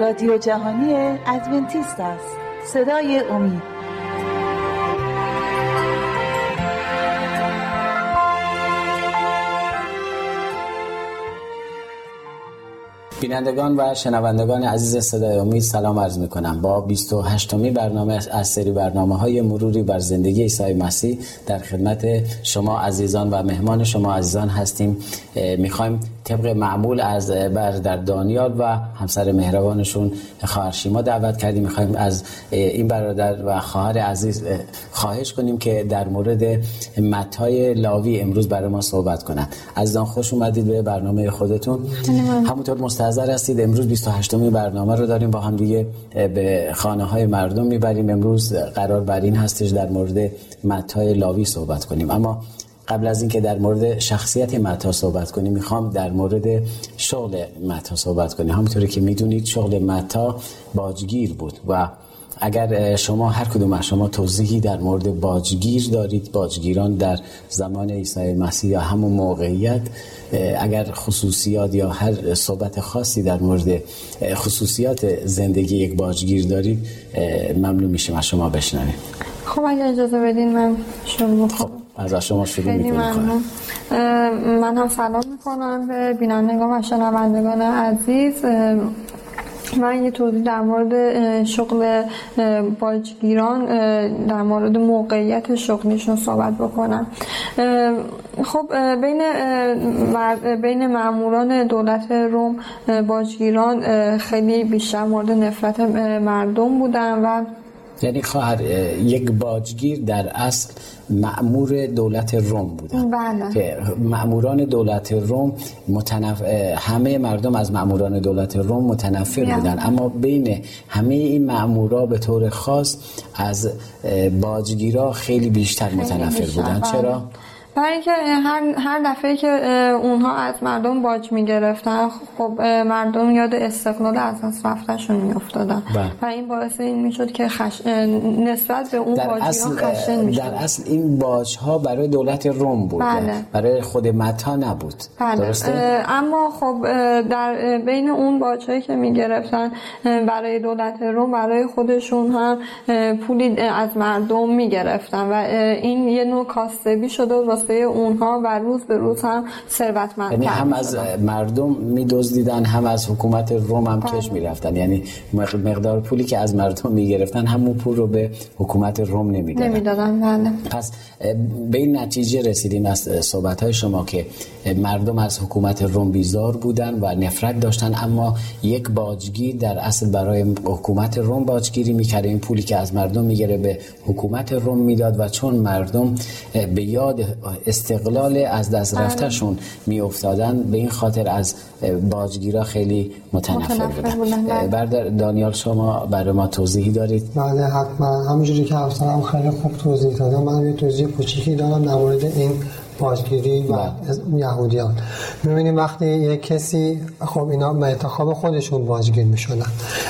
رادیو جهانی ادونتیست است. صدای امید. بینندگان و شنوندگان عزیز صدای امید سلام عرض می کنم با 28 می برنامه از سری برنامه های مروری بر زندگی عیسی مسیح در خدمت شما عزیزان و مهمان شما عزیزان هستیم. می‌خوایم طبق معمول از در دانیال و همسر مهربانشون خواهر شیما دعوت کردیم. می‌خوایم از این برادر و خواهر عزیز خواهش کنیم که در مورد متای لاوی امروز برای ما صحبت کنند. عزیزان خوش اومدید به برنامه خودتون. همونطور مستحضر هستید. امروز 28 می برنامه رو داریم با هم دیگه به خانه های مردم می‌بریم. امروز قرار بر این هستش در مورد متای لاوی صحبت کنیم. اما قبل از اینکه در مورد شخصیت متا صحبت کنیم می‌خوام در مورد شغل متا صحبت کنیم. همونطوری که می‌دونید شغل متا باجگیر بود و اگر شما هر کدوم از شما توضیحی در مورد باجگیر دارید باجگیران در زمان عیسی مسیح یا همون موقعیت اگر خصوصیات یا هر صحبت خاصی در مورد خصوصیات زندگی یک باجگیر دارید ممنون میشیم از شما بشنویم خب اگر اجازه بدین من شروع خب از شما شروع می‌کنیم. من هم سلام می‌کنم به بینندگان و شنوندگان عزیز. من یه توضیح در مورد شغل باجگیران در مورد موقعیت شغلیشون صحبت بکنم. خب بین بین ماموران دولت روم باجگیران خیلی بیشتر مورد نفرت مردم بودن و یعنی خواهر یک باجگیر در اصل معمور دولت روم بودن بله. که معموران دولت روم متنف... همه مردم از معموران دولت روم متنفر بله. بودن اما بین همه این معمورا به طور خاص از باجگیرا خیلی بیشتر خیلی متنفر بیشتر. بودن بله. چرا؟ برای اینکه هر هر دفعه که اونها از مردم باج می‌گرفتن خب مردم یاد استقلال از از رفتنشون میافتادن بله. و این باعث این می‌شد که خش... نسبت به اون باجی ها خشن می‌شد در اصل این باج ها برای دولت روم بود بله. برای خود متا نبود بله. درسته؟ اما خب در بین اون باج هایی که می‌گرفتن برای دولت روم برای خودشون هم پولی از مردم می‌گرفتن و این یه نوع کاسبی شده واسه اونها و روز به روز هم ثروتمند یعنی هم از مردم میدزدیدن هم از حکومت روم هم کش بله. می‌رفتن. یعنی مقدار پولی که از مردم می‌گرفتن همون پول رو به حکومت روم نمی‌دادن. نمی‌دادن بله. پس به این نتیجه رسیدیم از صحبت های شما که مردم از حکومت روم بیزار بودن و نفرت داشتن. اما یک باجگیر در اصل برای حکومت روم باجگیری می‌کرد. این پولی که از مردم می‌گیره به حکومت روم می‌داد و چون مردم به یاد استقلال از دست بله. رفتهشون می افتادن به این خاطر از باجگیرا خیلی متنفر, بودن. بله. بردر دانیال شما برای ما توضیحی دارید؟ بله حتما. همینجوری که هم خیلی خوب توضیح دادم من یه توضیح کوچیکی دارم در مورد این باجگیری و بله. یهودیان. می‌بینیم وقتی یک کسی خب اینا به انتخاب خودشون باجگیر می‌شدن.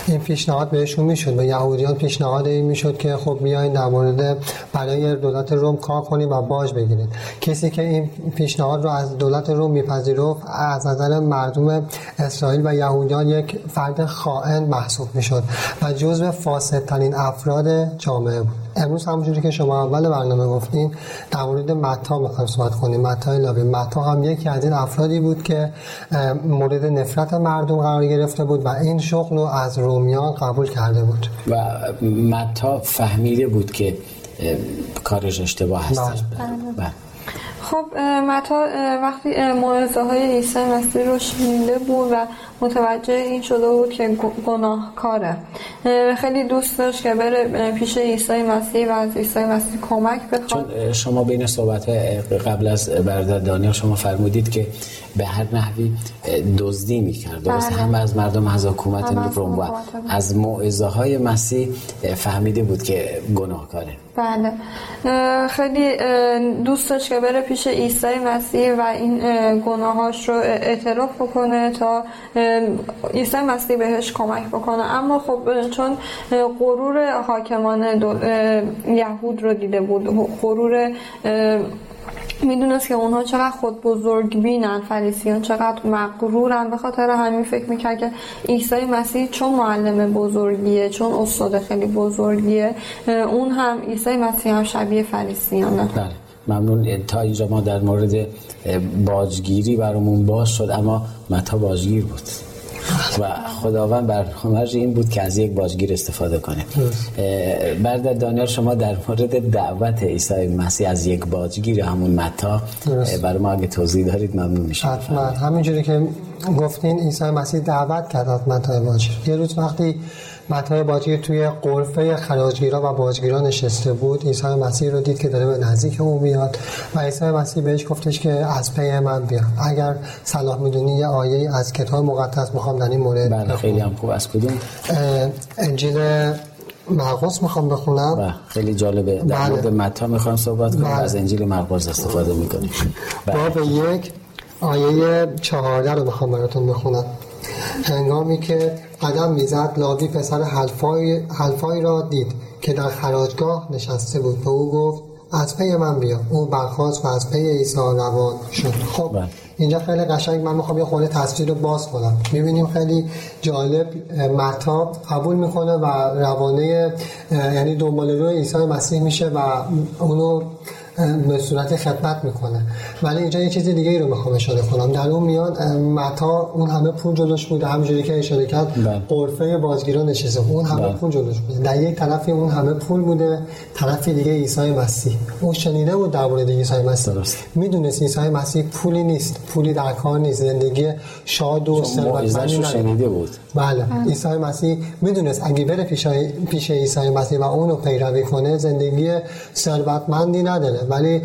این پیشنهاد بهشون می‌شد. به یهودیان پیشنهاد این می‌شد که خب بیاین در مورد برای دولت روم کار کنیم و باج بگیرید کسی که این پیشنهاد رو از دولت روم میپذیرفت از نظر مردم اسرائیل و یهودیان یک فرد خائن محسوب می‌شد و جزو فاسدترین افراد جامعه بود. امروز همونجوری که شما اول برنامه گفتین در مورد متا می‌خوایم صحبت کنیم متا لاوی متا هم یکی از این افرادی بود که مورد نفرت مردم قرار گرفته بود و این شغل رو از رومیان قبول کرده بود و متا فهمیده بود که کارش اشتباه هست بله. بله. خب متا وقتی موعظه های عیسی مسیح رو شنیده بود و متوجه این شده بود که گناهکاره. خیلی دوست داشت که بره پیش عیسی مسیح و از عیسی مسیح کمک بخواد. چون شما بین صحبت قبل از برادر دانیال شما فرمودید که به هر نحوی دزدی می‌کرد. درست بله. هم از مردم از حکومت روم و از موعظه های مسیح فهمیده بود که گناهکاره. بله. خیلی دوست داشت که بره پیش عیسی مسیح و این گناهاش رو اعتراف بکنه تا عیسی مسیح بهش کمک بکنه. اما خب چون غرور حاکمان یهود رو دیده بود غرور می‌دونست که اونها چقدر خود بزرگ بینن فریسیان چقدر مغرورن. به خاطر همین فکر می‌کرد که عیسی مسیح چون معلم بزرگیه چون استاد خیلی بزرگیه اون هم عیسی مسیح هم شبیه فریسیانه. بله ممنون. تا اینجا ما در مورد باجگیری برامون باز شد اما متا باجگیر بود. و خداوند برنامه‌اش این بود که از یک باجگیر استفاده کنه. برادر دانیال شما در مورد دعوت عیسی مسیح از یک باجگیر همون متا برای ما اگه توضیح دارید ممنون میشه حتما. همینجوری که گفتین عیسی مسیح دعوت کرد از متا باجگیر یه روز وقتی متای باجگیر توی قرفه خراجگیرا و باجگیرا نشسته بود. عیسی مسیح رو دید که داره به نزدیک او میاد و عیسی مسیح بهش گفتش که از پی من بیا. اگر صلاح می‌دونی یه آیه از کتاب مقدس می‌خوام در این مورد بله خیلی هم خوب. از کدوم؟ انجیل مرقس می‌خوام بخونم. بله خیلی جالبه. در بله. مورد متا می‌خوام صحبت کنم بله. از انجیل مرقس استفاده می‌کنیم. باب یک آیه چهارده رو می‌خوام براتون بخونم. هنگامی که قدم می‌زد لاوی پسر حلفای, حلفای را دید که در خراجگاه نشسته بود. به او گفت از پی من بیا. او برخواست و از پی عیسی روان شد. خب بله. اینجا خیلی قشنگ من می‌خوام یه خورده تصویر رو باز کنم. می‌بینیم خیلی جالب متا قبول می‌کنه و روانه یعنی دنبال روی عیسی مسیح میشه و اونو به صورت خدمت می‌کنه. ولی اینجا یه چیز دیگه ای رو می‌خوام اشاره کنم. در اون میاد متا اون همه پول جلوش بوده. همونجوری که اشاره کرد بله. قرفه بازگیران نشسته. اون همه بله. پول جلوش بوده. در یک طرفی اون همه پول بوده. طرفی دیگه عیسی مسیح. اون شنیده بود در مورد عیسی مسیح. می‌دونست عیسی مسیح پولی نیست. پولی در کار نیست. زندگی شاد و ثروتمندی شنیده بود. بله. عیسی مسیح می‌دونست اگه بره پیش پیش عیسی مسیح و اونو پیروی کنه زندگی ثروتمندی نداره. ولی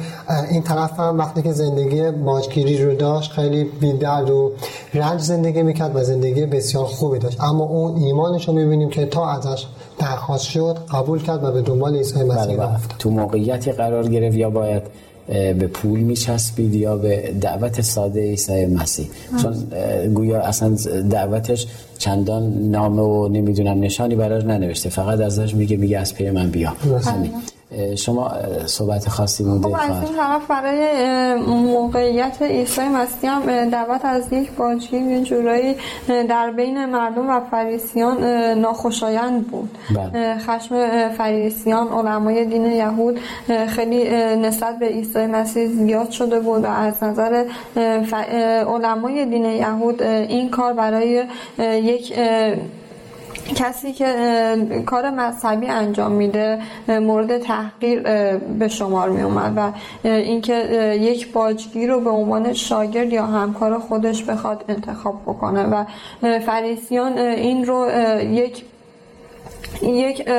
این طرف هم وقتی که زندگی باجگیری رو داشت خیلی بیدرد و رنج زندگی می‌کرد و زندگی بسیار خوبی داشت. اما اون ایمانش رو می‌بینیم که تا ازش درخواست شد قبول کرد و به دنبال عیسی مسیح بله رفت. تو موقعیتی قرار گرفت یا باید به پول میچسبید یا به دعوت ساده عیسی مسیح. چون گویا اصلا دعوتش چندان نامه و نمی‌دونم نشانی براش ننوشته. فقط ازش میگه میگه از پی من بیا. شما صحبت خاصی مونده خب از این طرف برای موقعیت عیسی مسیح هم دعوت از یک باجی یه جورایی در بین مردم و فریسیان ناخوشایند بود بله. خشم فریسیان علمای دین یهود خیلی نسبت به عیسی مسیح زیاد شده بود و از نظر علمای دین یهود این کار برای یک کسی که کار مذهبی انجام میده مورد تحقیر به شمار می اومد و اینکه یک باجگیر رو به عنوان شاگرد یا همکار خودش بخواد انتخاب بکنه و فریسیان این رو یک یک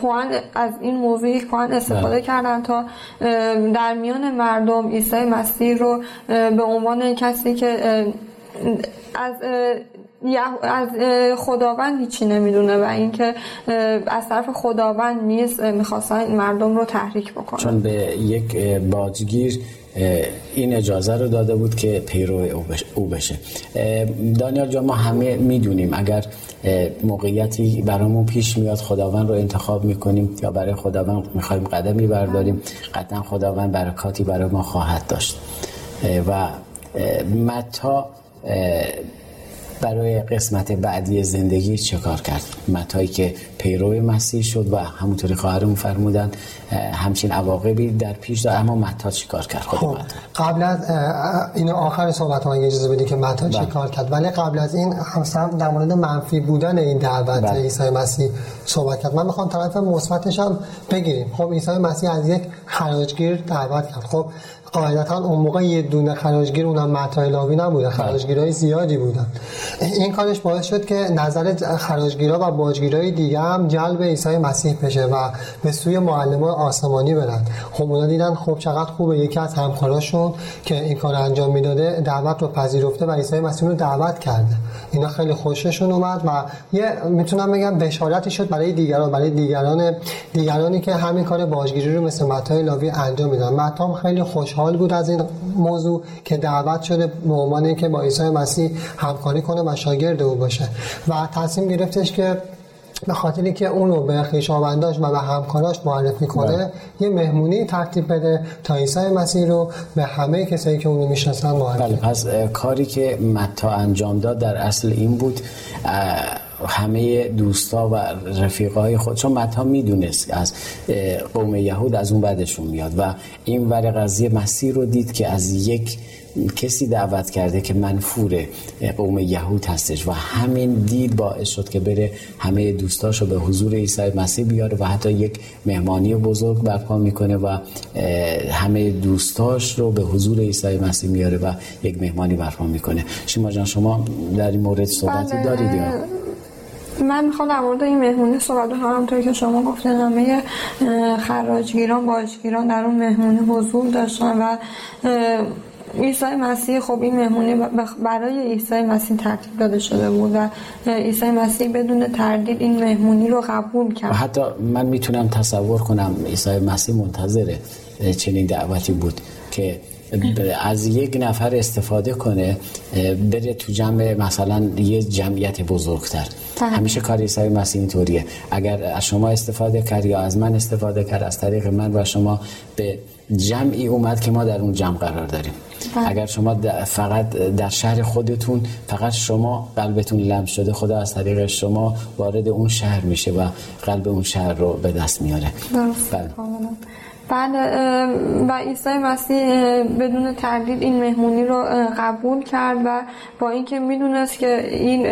پوان از این موضوع یک پوان استفاده بله. کردن تا در میان مردم عیسی مسیح رو به عنوان کسی که از از خداوند هیچی نمی‌دونه و اینکه از طرف خداوند نیست می‌خواستن مردم رو تحریک بکنن. چون به یک باجگیر این اجازه رو داده بود که پیرو او بشه. دانیال جان ما همه می‌دونیم اگر موقعیتی برامون پیش میاد خداوند رو انتخاب می‌کنیم یا برای خداوند می‌خوایم قدمی برداریم قطعا خداوند برکاتی برای ما خواهد داشت. و متا برای قسمت بعدی زندگی چه کار کرد؟ متایی که پیرو مسیح شد و همونطوری خواهرمون فرمودن همچین عواقبی در پیش داره اما متا چی کار کرد؟ خود خب قبل از این آخر صحبت ها اجازه بدید که متا چی بله. کار کرد؟ ولی قبل از این هم در مورد منفی بودن این دعوت بله. عیسی مسیح صحبت کرد. من می‌خوام طرف مثبتش هم بگیریم. خب عیسی مسیح از یک خراجگیر دعوت کرد. خب قاعدتا اون موقع یه دونه خراجگیر اونم متای لاوی نبودن بله. خراجگیرای زیادی بودن. این کارش باعث شد که نظر خراجگیرا و باجگیرای دیگه هم جلب عیسی مسیح بشه و به سوی معلم آسمانی برن. خب اونا دیدن خب چقدر خوبه یکی از همکاراشون که این کار انجام می‌داده دعوت رو پذیرفته و عیسی مسیح رو دعوت کرده. اینا خیلی خوششون اومد و یه می‌تونم بگم بشارتی شد برای دیگران برای دیگران دیگرانی که همین کار باجگیری رو مثل متای لاوی انجام میدن. متام خیلی خوشحال خوشحال بود از این موضوع که دعوت شده به عنوان که با عیسی مسیح همکاری کنه و شاگرد او باشه و تصمیم گرفتش که به خاطری که اون رو به خویشاونداش و به همکاراش معرفی کنه بله. یه مهمونی ترتیب بده تا عیسی مسیح رو به همه کسایی که اونو می‌شناسن معرفی بله پس کاری که متا انجام داد در اصل این بود همه دوستا و رفیقای خود چون متا می‌دونست از قوم یهود از اون بعدشون میاد و این ور قضیه مسیر رو دید که از یک کسی دعوت کرده که منفور قوم یهود هستش و همین دید باعث شد که بره همه دوستاش رو به حضور عیسی مسیح بیاره و حتی یک مهمانی بزرگ برپا می‌کنه و همه دوستاش رو به حضور عیسی مسیح میاره و یک مهمانی برپا می‌کنه شما جان شما در این مورد صحبتی بله. دارید یا من می‌خوام در مورد این مهمونی صحبت بکنم. طوری که شما گفتین همه خراجگیران باجگیران در اون مهمونی حضور داشتن و عیسی مسیح خب این مهمونی برای عیسی مسیح ترتیب داده شده بود و عیسی مسیح بدون تردید این مهمونی رو قبول کرد. حتی من می‌تونم تصور کنم عیسی مسیح منتظر چنین دعوتی بود که از یک نفر استفاده کنه بره تو جمع مثلا یه جمعیت بزرگتر بله. همیشه کار عیسی مسیح اینطوریه اگر از شما استفاده کرد یا از من استفاده کرد از طریق من و شما به جمعی اومد که ما در اون جمع قرار داریم بله. اگر شما فقط در شهر خودتون فقط شما قلبتون لمس شده خدا از طریق شما وارد اون شهر میشه و قلب اون شهر رو به دست میاره بله. بله و عیسی مسیح بدون تردید این مهمونی رو قبول کرد و با اینکه می‌دونست که این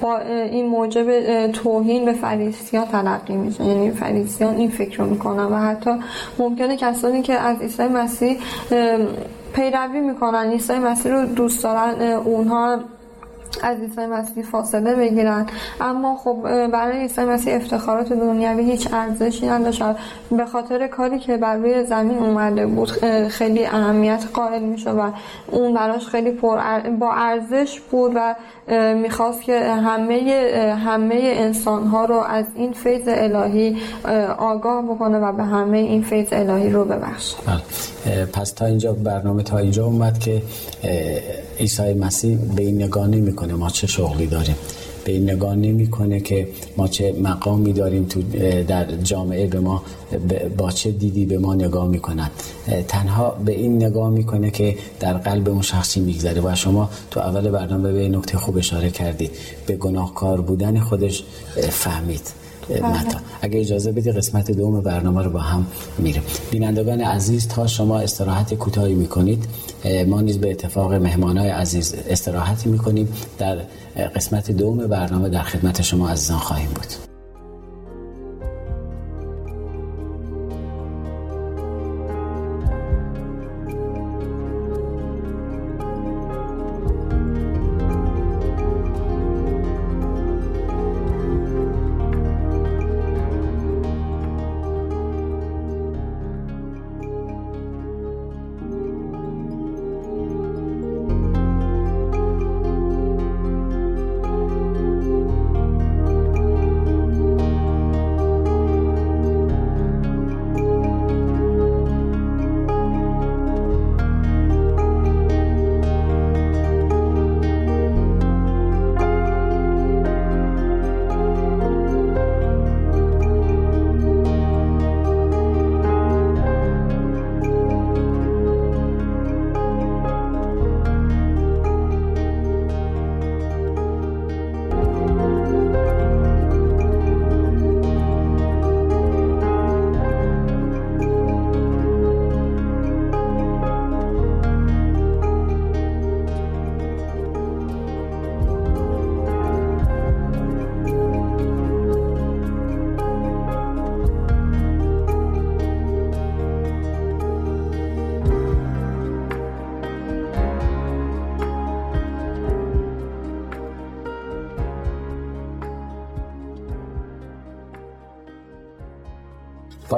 با این موجب توهین به فریسیان تلقی میشه. یعنی فریسیان این فکر رو می‌کنن و حتی ممکنه کسانی که از عیسی مسیح پیروی می‌کنن عیسی مسیح رو دوست دارن اونها از عیسی مسیح فاصله بگیرن اما خب برای عیسی مسیح افتخارات دنیوی هیچ ارزشی نداشت به خاطر کاری که بر روی زمین اومده بود خیلی اهمیت قائل میشه و اون براش خیلی پر با ارزش بود و می‌خواست که همه همه انسان ها رو از این فیض الهی آگاه بکنه و به همه این فیض الهی رو ببخشه. پس تا اینجا برنامه تا اینجا اومد که عیسی مسیح به این نگاه نمی‌کنه ما چه شغلی داریم. به این نگاه نمی‌کنه که ما چه مقامی داریم تو در جامعه به ما با چه دیدی به ما نگاه می‌کنن. تنها به این نگاه می‌کنه که در قلب اون شخصی میگذره و شما تو اول برنامه به نکته خوب اشاره کردید به گناهکار بودن خودش فهمید. متا. اگه اجازه بدی قسمت دوم برنامه رو با هم میریم. بینندگان عزیز تا شما استراحت کوتاهی می‌کنید ما نیز به اتفاق مهمانای عزیز استراحتی می‌کنیم. در قسمت دوم برنامه در خدمت شما عزیزان خواهیم بود.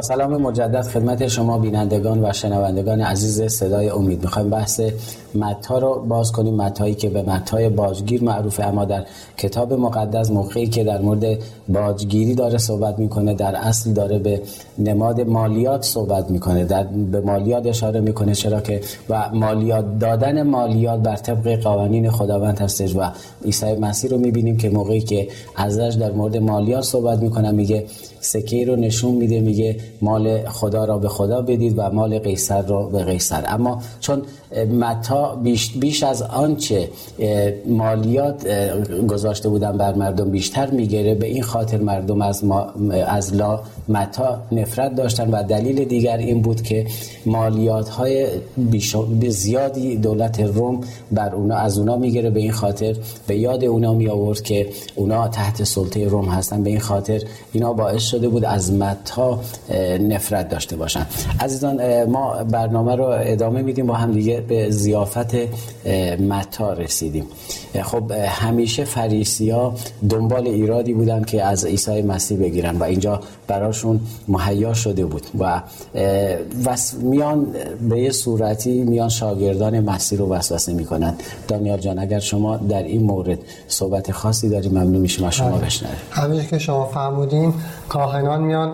سلام مجدد خدمت شما بینندگان و شنوندگان عزیز صدای امید. می‌خوایم بحث متا رو باز کنیم. متایی که به متای باجگیر معروفه اما در کتاب مقدس موقعی که در مورد باجگیری داره صحبت می‌کنه در اصل داره به نماد مالیات صحبت می‌کنه. در به مالیات اشاره می‌کنه. چرا که و مالیات دادن مالیات بر طبق قوانین خداوند هستش و عیسی مسیح رو می‌بینیم که موقعی که ازش در مورد مالیات صحبت می‌کنه میگه سکه رو نشون میده میگه مال خدا را به خدا بدید و مال قیصر را به قیصر. اما چون متا بیش, بیش از آنچه مالیات گذاشته بودن بر مردم بیشتر می‌گیره به این خاطر مردم از, از لا متا نفرت داشتن و دلیل دیگر این بود که مالیات های زیادی دولت روم بر اونا از اونا می‌گیره. به این خاطر به یاد اونا می آورد که اونا تحت سلطه روم هستن. به این خاطر اینا باعث شده بود از متا نفرت داشته باشن. عزیزان ما برنامه رو ادامه میدیم با هم دیگه به زیافت متا رسیدیم. خب همیشه فریسی ها دنبال ایرادی بودن که از عیسی مسیح بگیرن و اینجا براشون مهیا شده بود و میان به یه صورتی میان شاگردان مسیح رو وسوسه می‌کنن. دانیال جان اگر شما در این مورد صحبت خاصی داری ممنون میشم شما بله. بشنوید. همینجور که شما فرمودین کاهنان میان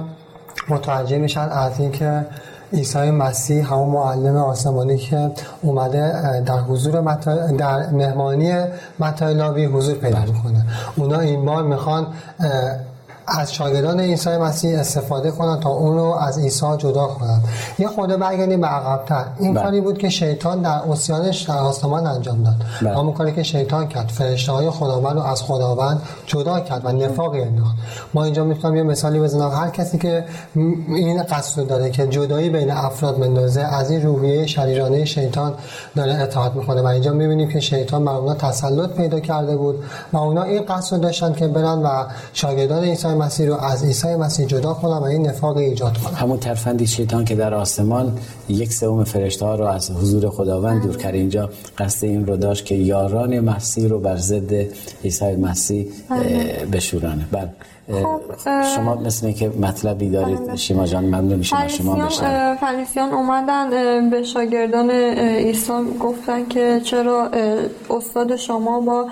متوجه میشن از اینکه عیسی مسیح همون معلم آسمانی که اومده در حضور در مهمانی متای حضور پیدا. می‌کنه اونا این بار می‌خوان از شاگردان عیسی مسیح استفاده کنند تا اون رو از عیسی جدا کنند. یه خود برگردیم به عقبتر. این بله. کاری بود که شیطان در اسیانش در آسمان انجام داد. بله. همون کاری که شیطان کرد. فرشته های خداوند رو از خداوند جدا کرد و نفاق انداخت. ما اینجا می‌تونم یه مثالی بزنم. هر کسی که این قصد داره که جدایی بین افراد مندازه از این روحیه شریرانه شیطان داره اطاعت می‌کنه و اینجا می‌بینیم که شیطان بر اونا تسلط پیدا کرده بود و اونا این قصد داشتن که برن و شاگردان عیسی مسیح رو از عیسی مسیح جدا کنم و این نفاق ایجاد کنم. همون ترفندی شیطان که در آسمان یک سوم فرشته ها رو از حضور خداوند دور کرد. اینجا قصد این رو داشت که یاران مسیح رو بر ضد عیسی مسیح. بشورانه. بله. شما مثل که مطلبی دارید. شیما جان ممنون میشم شما بشنوید فلیسیان اومدن به شاگردان عیسی گفتن که چرا استاد شما با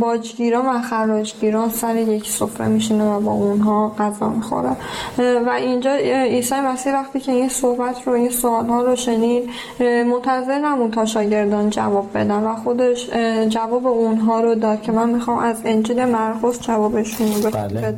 باجگیران و خراجگیران سر یک سفره میشینه و با اونها غذا می‌خوره و اینجا عیسی مسیح وقتی که این صحبت رو این سوال ها رو شنید منتظر نمون تا شاگردان جواب بدن و خودش جواب اونها رو داد که من می‌خوام از انجیل مرقس جوابشون رو بله.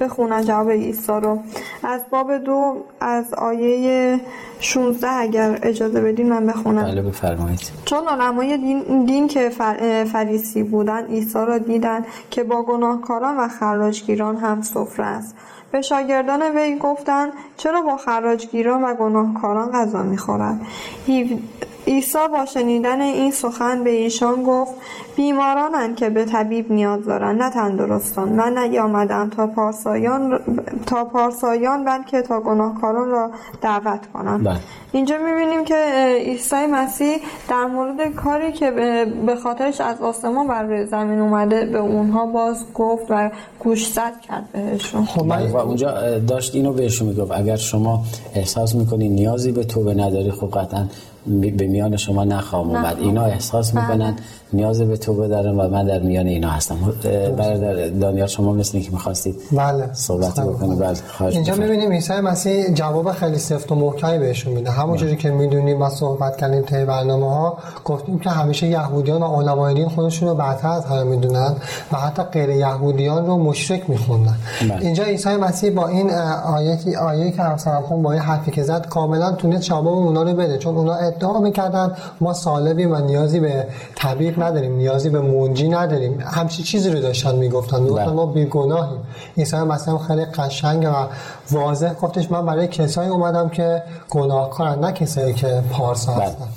بخونن جواب عیسی رو. از باب دو از آیه 16 اگر اجازه بدین من بخونم بله بفرمایید. چون علمای دین, دین که فریسی بودن عیسی را دیدن که با گناهکاران و خراجگیران هم سفره است. به شاگردان وی گفتند چرا با خراجگیران و گناهکاران غذا می‌خورد؟ عیسی با شنیدن این سخن به ایشان گفت بیمارانند که به طبیب نیاز دارند نه تندرستان من نیامدم تا پارسایان تا پارسایان بلکه تا گناهکاران را دعوت کنم بله. اینجا می‌بینیم که عیسی مسیح در مورد کاری که به خاطرش از آسمان بر روی زمین اومده به اونها باز گفت و گوشزد کرد بهشون خب و اونجا داشت اینو بهشون می‌گفت اگر شما احساس می‌کنی نیازی به توبه نداری خب قطعا به میان شما نخواهم اومد. اینا احساس بله. می‌کنن نیاز به توبه دارن و من در میان اینا هستم. برادر دانیال شما مثل که می‌خواستید بله. صحبت بکنید. بله اینجا می‌بینیم عیسی مسیح جواب خیلی سفت و محکمی بهشون میده. همونجوری که می‌دونیم ما صحبت کردیم طی برنامه ها گفتیم که همیشه یهودیان و علمای دین خودشون رو برتر از همه می‌دونن و حتی غیر یهودیان رو مشرک میخوندن. بله. اینجا عیسی مسیح با این آیه آیه که خون با این حرفی که زد کاملا تونست جواب اونا رو بده چون اونا ادعا می‌کردن ما سالبیم و نیازی به طبیب نداریم نیازی به منجی نداریم همچی چیزی رو داشتن می‌گفتن می‌گفتن بله. ما بیگناهیم عیسی مثلا خیلی قشنگ و واضح گفتش من برای کسایی اومدم که گناهکارن نه کسایی که پارسا بله. هستن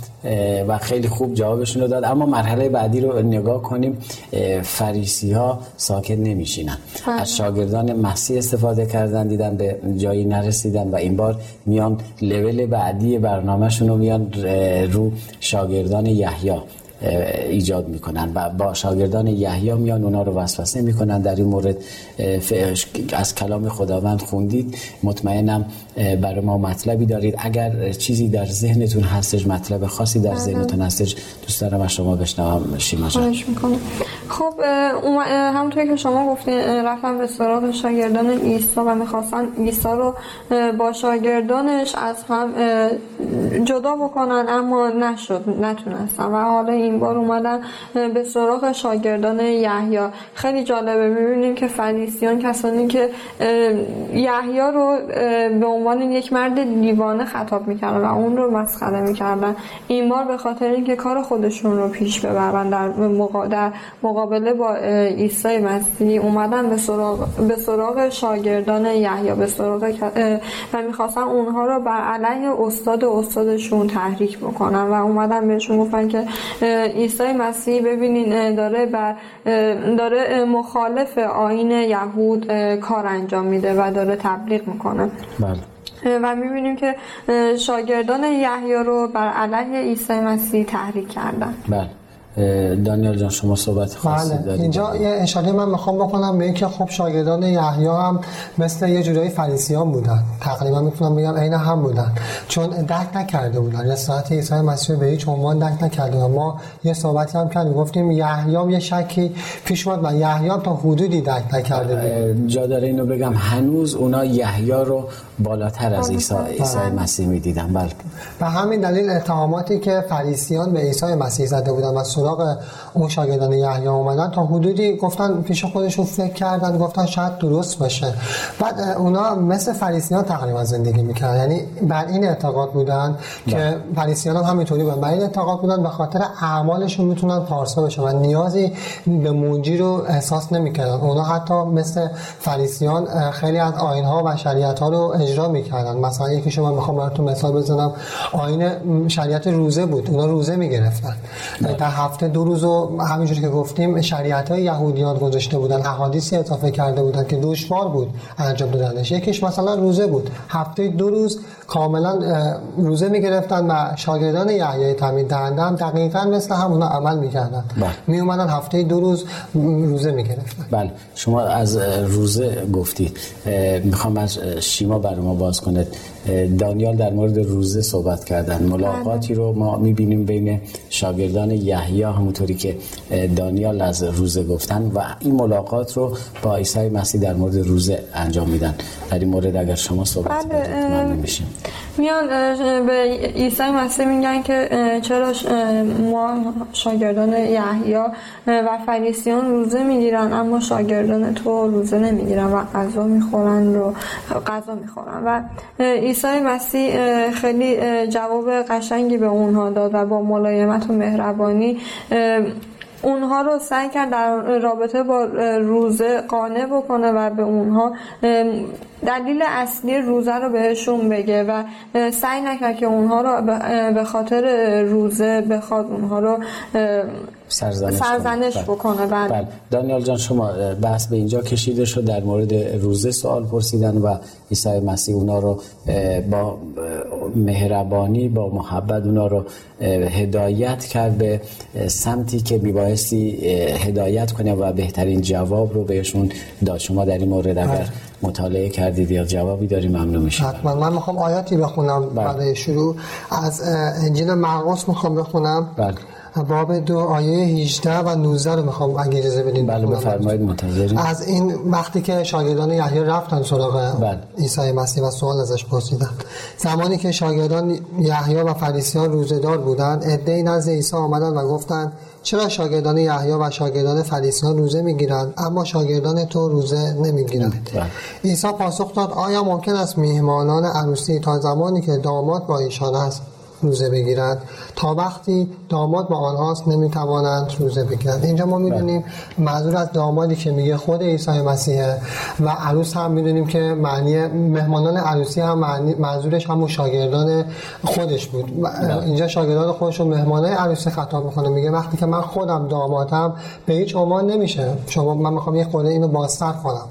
و خیلی خوب جوابشون رو داد. اما مرحله بعدی رو نگاه کنیم. فریسی ها ساکت نمیشینن. بله. از شاگردان مسیح استفاده کردن دیدن به جایی نرسیدن و این بار میان لول بعدی برنامهشون رو میان رو شاگردان یحیی. ایجاد می‌کنن و با شاگردان یحیی میان اونا رو وسوسه می‌کنن در این مورد. از کلام خداوند خوندید. مطمئنم برای ما مطلبی دارید. اگر چیزی در ذهنتون هستش مطلب خاصی در بله. ذهنتون هستش دوست دارم از شما بشنوم. شیما جان. خب همونطوری که شما گفتین رفتم به سراغ شاگردان عیسی و می‌خواستن عیسی رو با شاگردانش از هم جدا بکنن اما نشد نتونستن. و حالا این بار اومدن به سراغ شاگردان یحیی. خیلی جالبه. می‌بینیم که فریسیان کسانی که یحیی رو به عنوان یک مرد دیوانه خطاب می‌کردن و اون رو مسخره می‌کردن. این بار به خاطر اینکه کار خودشون رو پیش ببرن در, در مقابله با عیسی مسیح اومدن به سراغ, به سراغ شاگردان یحیی به سراغ و می‌خواستن اونها رو بر علیه استاد و استادشون تحریک بکنن و اومدن بهشون گفتن که عیسی مسیح ببینین داره بر داره مخالف آین یهود کار انجام میده و داره تبلیغ می‌کنه. بله. و می‌بینیم که شاگردان یحیی رو بر علیه عیسی مسیح تحریک کردن. بله. دانیال جان شما صحبت خاصی بله. دارید. اینجا یه اشاره من می‌خوام بکنم به اینکه خب شاگردان یحیی هم مثل یه جورایی فریسیان بودن. تقریبا می‌تونم بگم عین هم بودن. چون درک نکرده بودن. رسالت عیسی مسیح به هیچ عنوان درک نکرده ما یه صحبتی هم کردیم. گفتیم یحیی یه شکی پیش اومد و یحیی تا حدودی درک نکرده بود. جا داره اینو بگم. هنوز اونا یحیی رو بالاتر از عیسی عیسی مسیح می‌دیدن. بله. به همین دلیل اتهاماتی که فریسیان به عیسی مسیح زده بودن و سراغ اون شاگردان یحیی اومدن. تا حدودی گفتن پیش خودشون فکر کردن گفتن شاید درست باشه. بعد اونا مثل فریسیان تقریبا زندگی می‌کردن. یعنی بر این اعتقاد بودن که بله. فریسیان هم همینطوری بودن. بر این اعتقاد بودن به خاطر اعمالشون می‌تونن پارسا بشن و نیازی به منجی رو احساس نمی‌کردن. اونا حتی مثل فریسیان خیلی از آینها و شریعت ها رو اجرا می‌کردن. مثلا یکی شما می‌خوام براتون مثال بزنم. آین شریعت روزه بود. اونا روزه می‌گرفتن. بله. در هفته دو روز و همینجوری که گفتیم شریعت های یهودیان گذاشته بودن احادیثی اضافه کرده بودن که دشوار بود انجام دادنش. یکیش مثلا روزه بود. هفته دو روز کاملا روزه می‌گرفتن و شاگردان یحیی تامین دهنده هم دقیقا مثل همونا عمل می‌کردن. بله. می اومدن هفته دو روز روزه می‌گرفتن. بله. شما از روزه گفتید. می‌خوام از شیما بر ما باز کنید. دانیال در مورد روزه صحبت کردن. ملاقاتی رو ما می‌بینیم بین شاگردان یحیی همونطوری که دانیال از روزه گفتن و این ملاقات رو با عیسی مسیح در مورد روزه انجام میدن. در این مورد اگر شما صحبت بله میشیم. میان به عیسی مسیح میگن که چرا ما شاگردان یحیی و فریسیان روزه می‌گیرن اما شاگردان تو روزه نمی‌گیرن و غذا می‌خورن رو غذا می‌خورن. و عیسی مسیح خیلی جواب قشنگی به اونها داد و با ملایمت و مهربانی اونها رو سعی کرد در رابطه با روزه قانع بکنه و به اونها دلیل اصلی روزه رو بهشون بگه و سعی نکرد که اونها رو به خاطر روزه بخواد اونها رو سرزنش, سرزنش بله. بکنه بله. بله. دانیال جان شما بحث به اینجا کشیده شد در مورد روزه سوال پرسیدن و عیسی مسیح اونا رو با مهربانی با محبت اونا رو هدایت کرد به سمتی که میبایستی هدایت کنه و بهترین جواب رو بهشون داد شما در این مورد اگر بله. مطالعه کردید یا جوابی داری ممنون میشم حتما من می‌خوام آیاتی بخونم بله. برای شروع از انجیل مرقس می‌خوام بخونم بله باب دو آیه 18 و 19 رو می‌خوام اگه اجازه بدین. بله بفرمایید منتظریم. از این وقتی که شاگردان یحیی رفتن سراغ بله. عیسی مسیح و سوال ازش پرسیدن. زمانی که شاگردان یحیی و فریسیان روزه‌دار بودند عده‌ای نزد عیسی آمدند و گفتند چرا شاگردان یحیی و شاگردان فریسیان روزه می‌گیرند اما شاگردان تو روزه نمی‌گیرند؟ بله. عیسی پاسخ داد آیا ممکن است میهمانان عروسی تا زمانی که داماد با ایشان است؟ روزه بگیرند. تا وقتی داماد با آنهاست نمی‌توانند روزه بگیرند. اینجا ما می‌دونیم منظور از دامادی که میگه خود عیسی مسیحه و عروس هم می‌دونیم که معنی مهمانان عروسی هم معنی منظورش همون شاگردان خودش بود. اینجا شاگردان خودش رو مهمانان عروسی خطاب می‌کنه. میگه وقتی که من خودم دامادم به هیچ عنوان نمیشه. شما من می‌خوام یه خورده اینو بازتر کنم.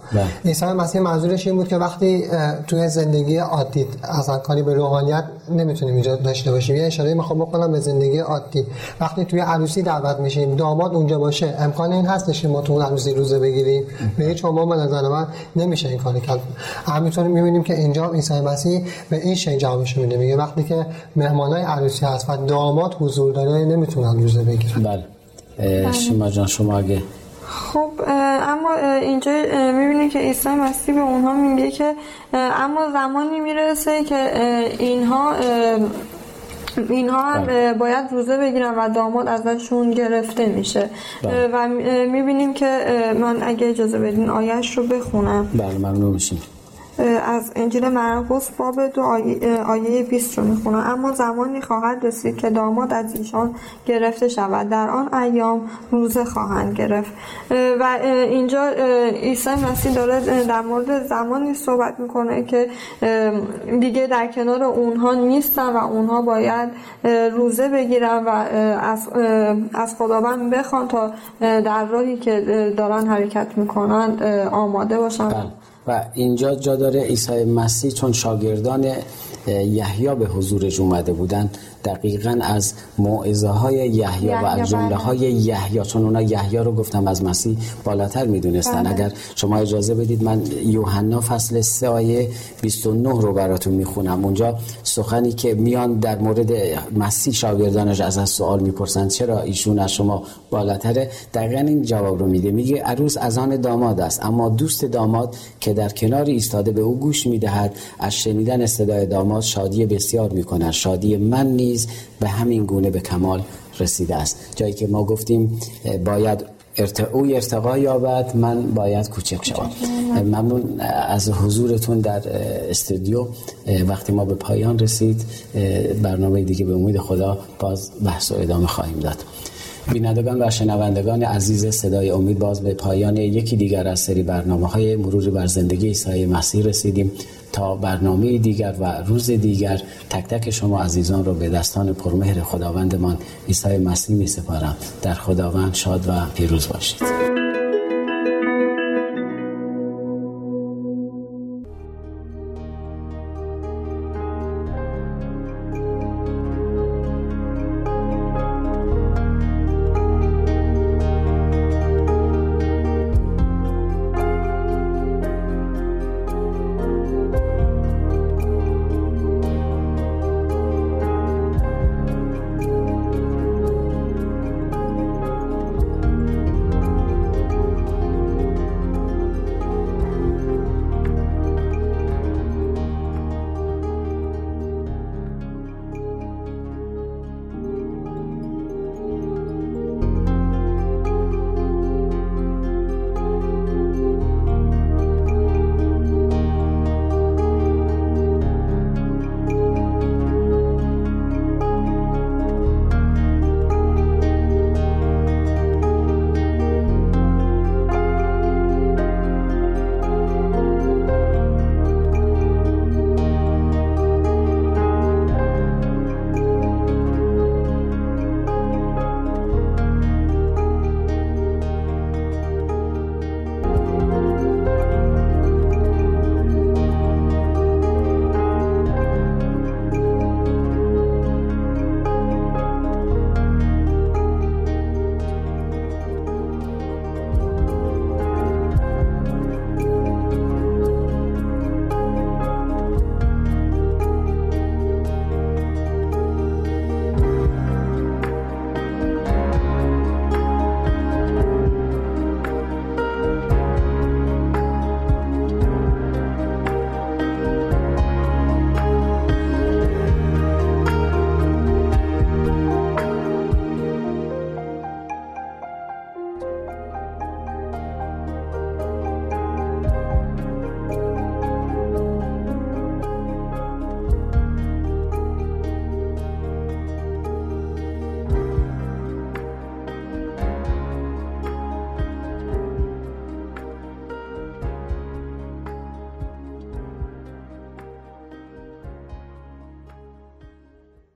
عیسی مسیح منظورش این بود که وقتی توی زندگی عادی اصلا کاری به روحانیت نمی‌تونیم اینجا داشته باشیم. یه اشاره می‌خوام بکنم به زندگی عادی. وقتی توی عروسی دعوت میشیم داماد اونجا باشه امکان این هستش که ما تو اون عروسی روزه بگیریم. به هیچ عنوان به نظر من نمیشه این کاری کرد. همینطور می‌بینیم که اینجا عیسی مسیح به این شی جوابش میده. میگه وقتی که مهمانای عروسی هست و داماد حضور داره نمی‌تونن روزه بگیرن. بله. شما جان شما اگه خب اما اینجا می‌بینید که عیسی مسیح به اونها میگه که اما زمانی می‌رسه که اینها اینها هم بله. باید روزه بگیرن و داماد ازشون گرفته میشه بله. و می‌بینیم که من اگه اجازه بدین آیش رو بخونم بله ممنون میشیم از انجیل مرقس باب دو آیه 20 رو می‌خونم. اما زمانی خواهد رسید که داماد از ایشان گرفته شود. در آن ایام روزه خواهند گرفت. و اینجا عیسی مسیح داره در مورد زمانی صحبت می‌کنه که دیگه در کنار اونها نیستن و اونها باید روزه بگیرن و از, از خداوند بخوان تا در راهی که دارن حرکت می‌کنن آماده باشن. بله. و اینجا جا داره عیسی مسیح چون شاگردان یحیی به حضورش اومده بودن. دقیقا از موعظه های یحیی و از جمله بله. های یحیی. چون اونا یحیی رو گفتم از مسیح بالاتر می‌دونستن. بله. اگر شما اجازه بدید من یوحنا فصل 3 آیه 29 رو براتون می‌خونم. اونجا سخنی که میان در مورد مسیح شاگردانش از از سوال می‌پرسن چرا ایشون از شما بالاتره؟ دقیقا این جواب رو میده. میگه عروس از آن داماد است اما دوست داماد که در کنار ایستاده به او گوش می‌دهد از شنیدن صدای داماد شادی بسیار می‌کند. شادی من نیز به همین گونه به کمال رسیده است. جایی که ما گفتیم باید او ارتقا یابد من باید کوچک شوم. ممنون از حضورتون در استودیو. وقتی ما به پایان رسید برنامه دیگه به امید خدا باز بحث و ادامه خواهیم داد. بینندگان و شنوندگان عزیز صدای امید باز به پایان یکی دیگر از سری برنامه های مروری بر زندگی عیسی مسیح رسیدیم. تا برنامه دیگر و روز دیگر تک تک شما عزیزان رو به دستان پرمهر خداوندمان عیسی مسیح می سپارم. در خداوند شاد و پیروز باشید.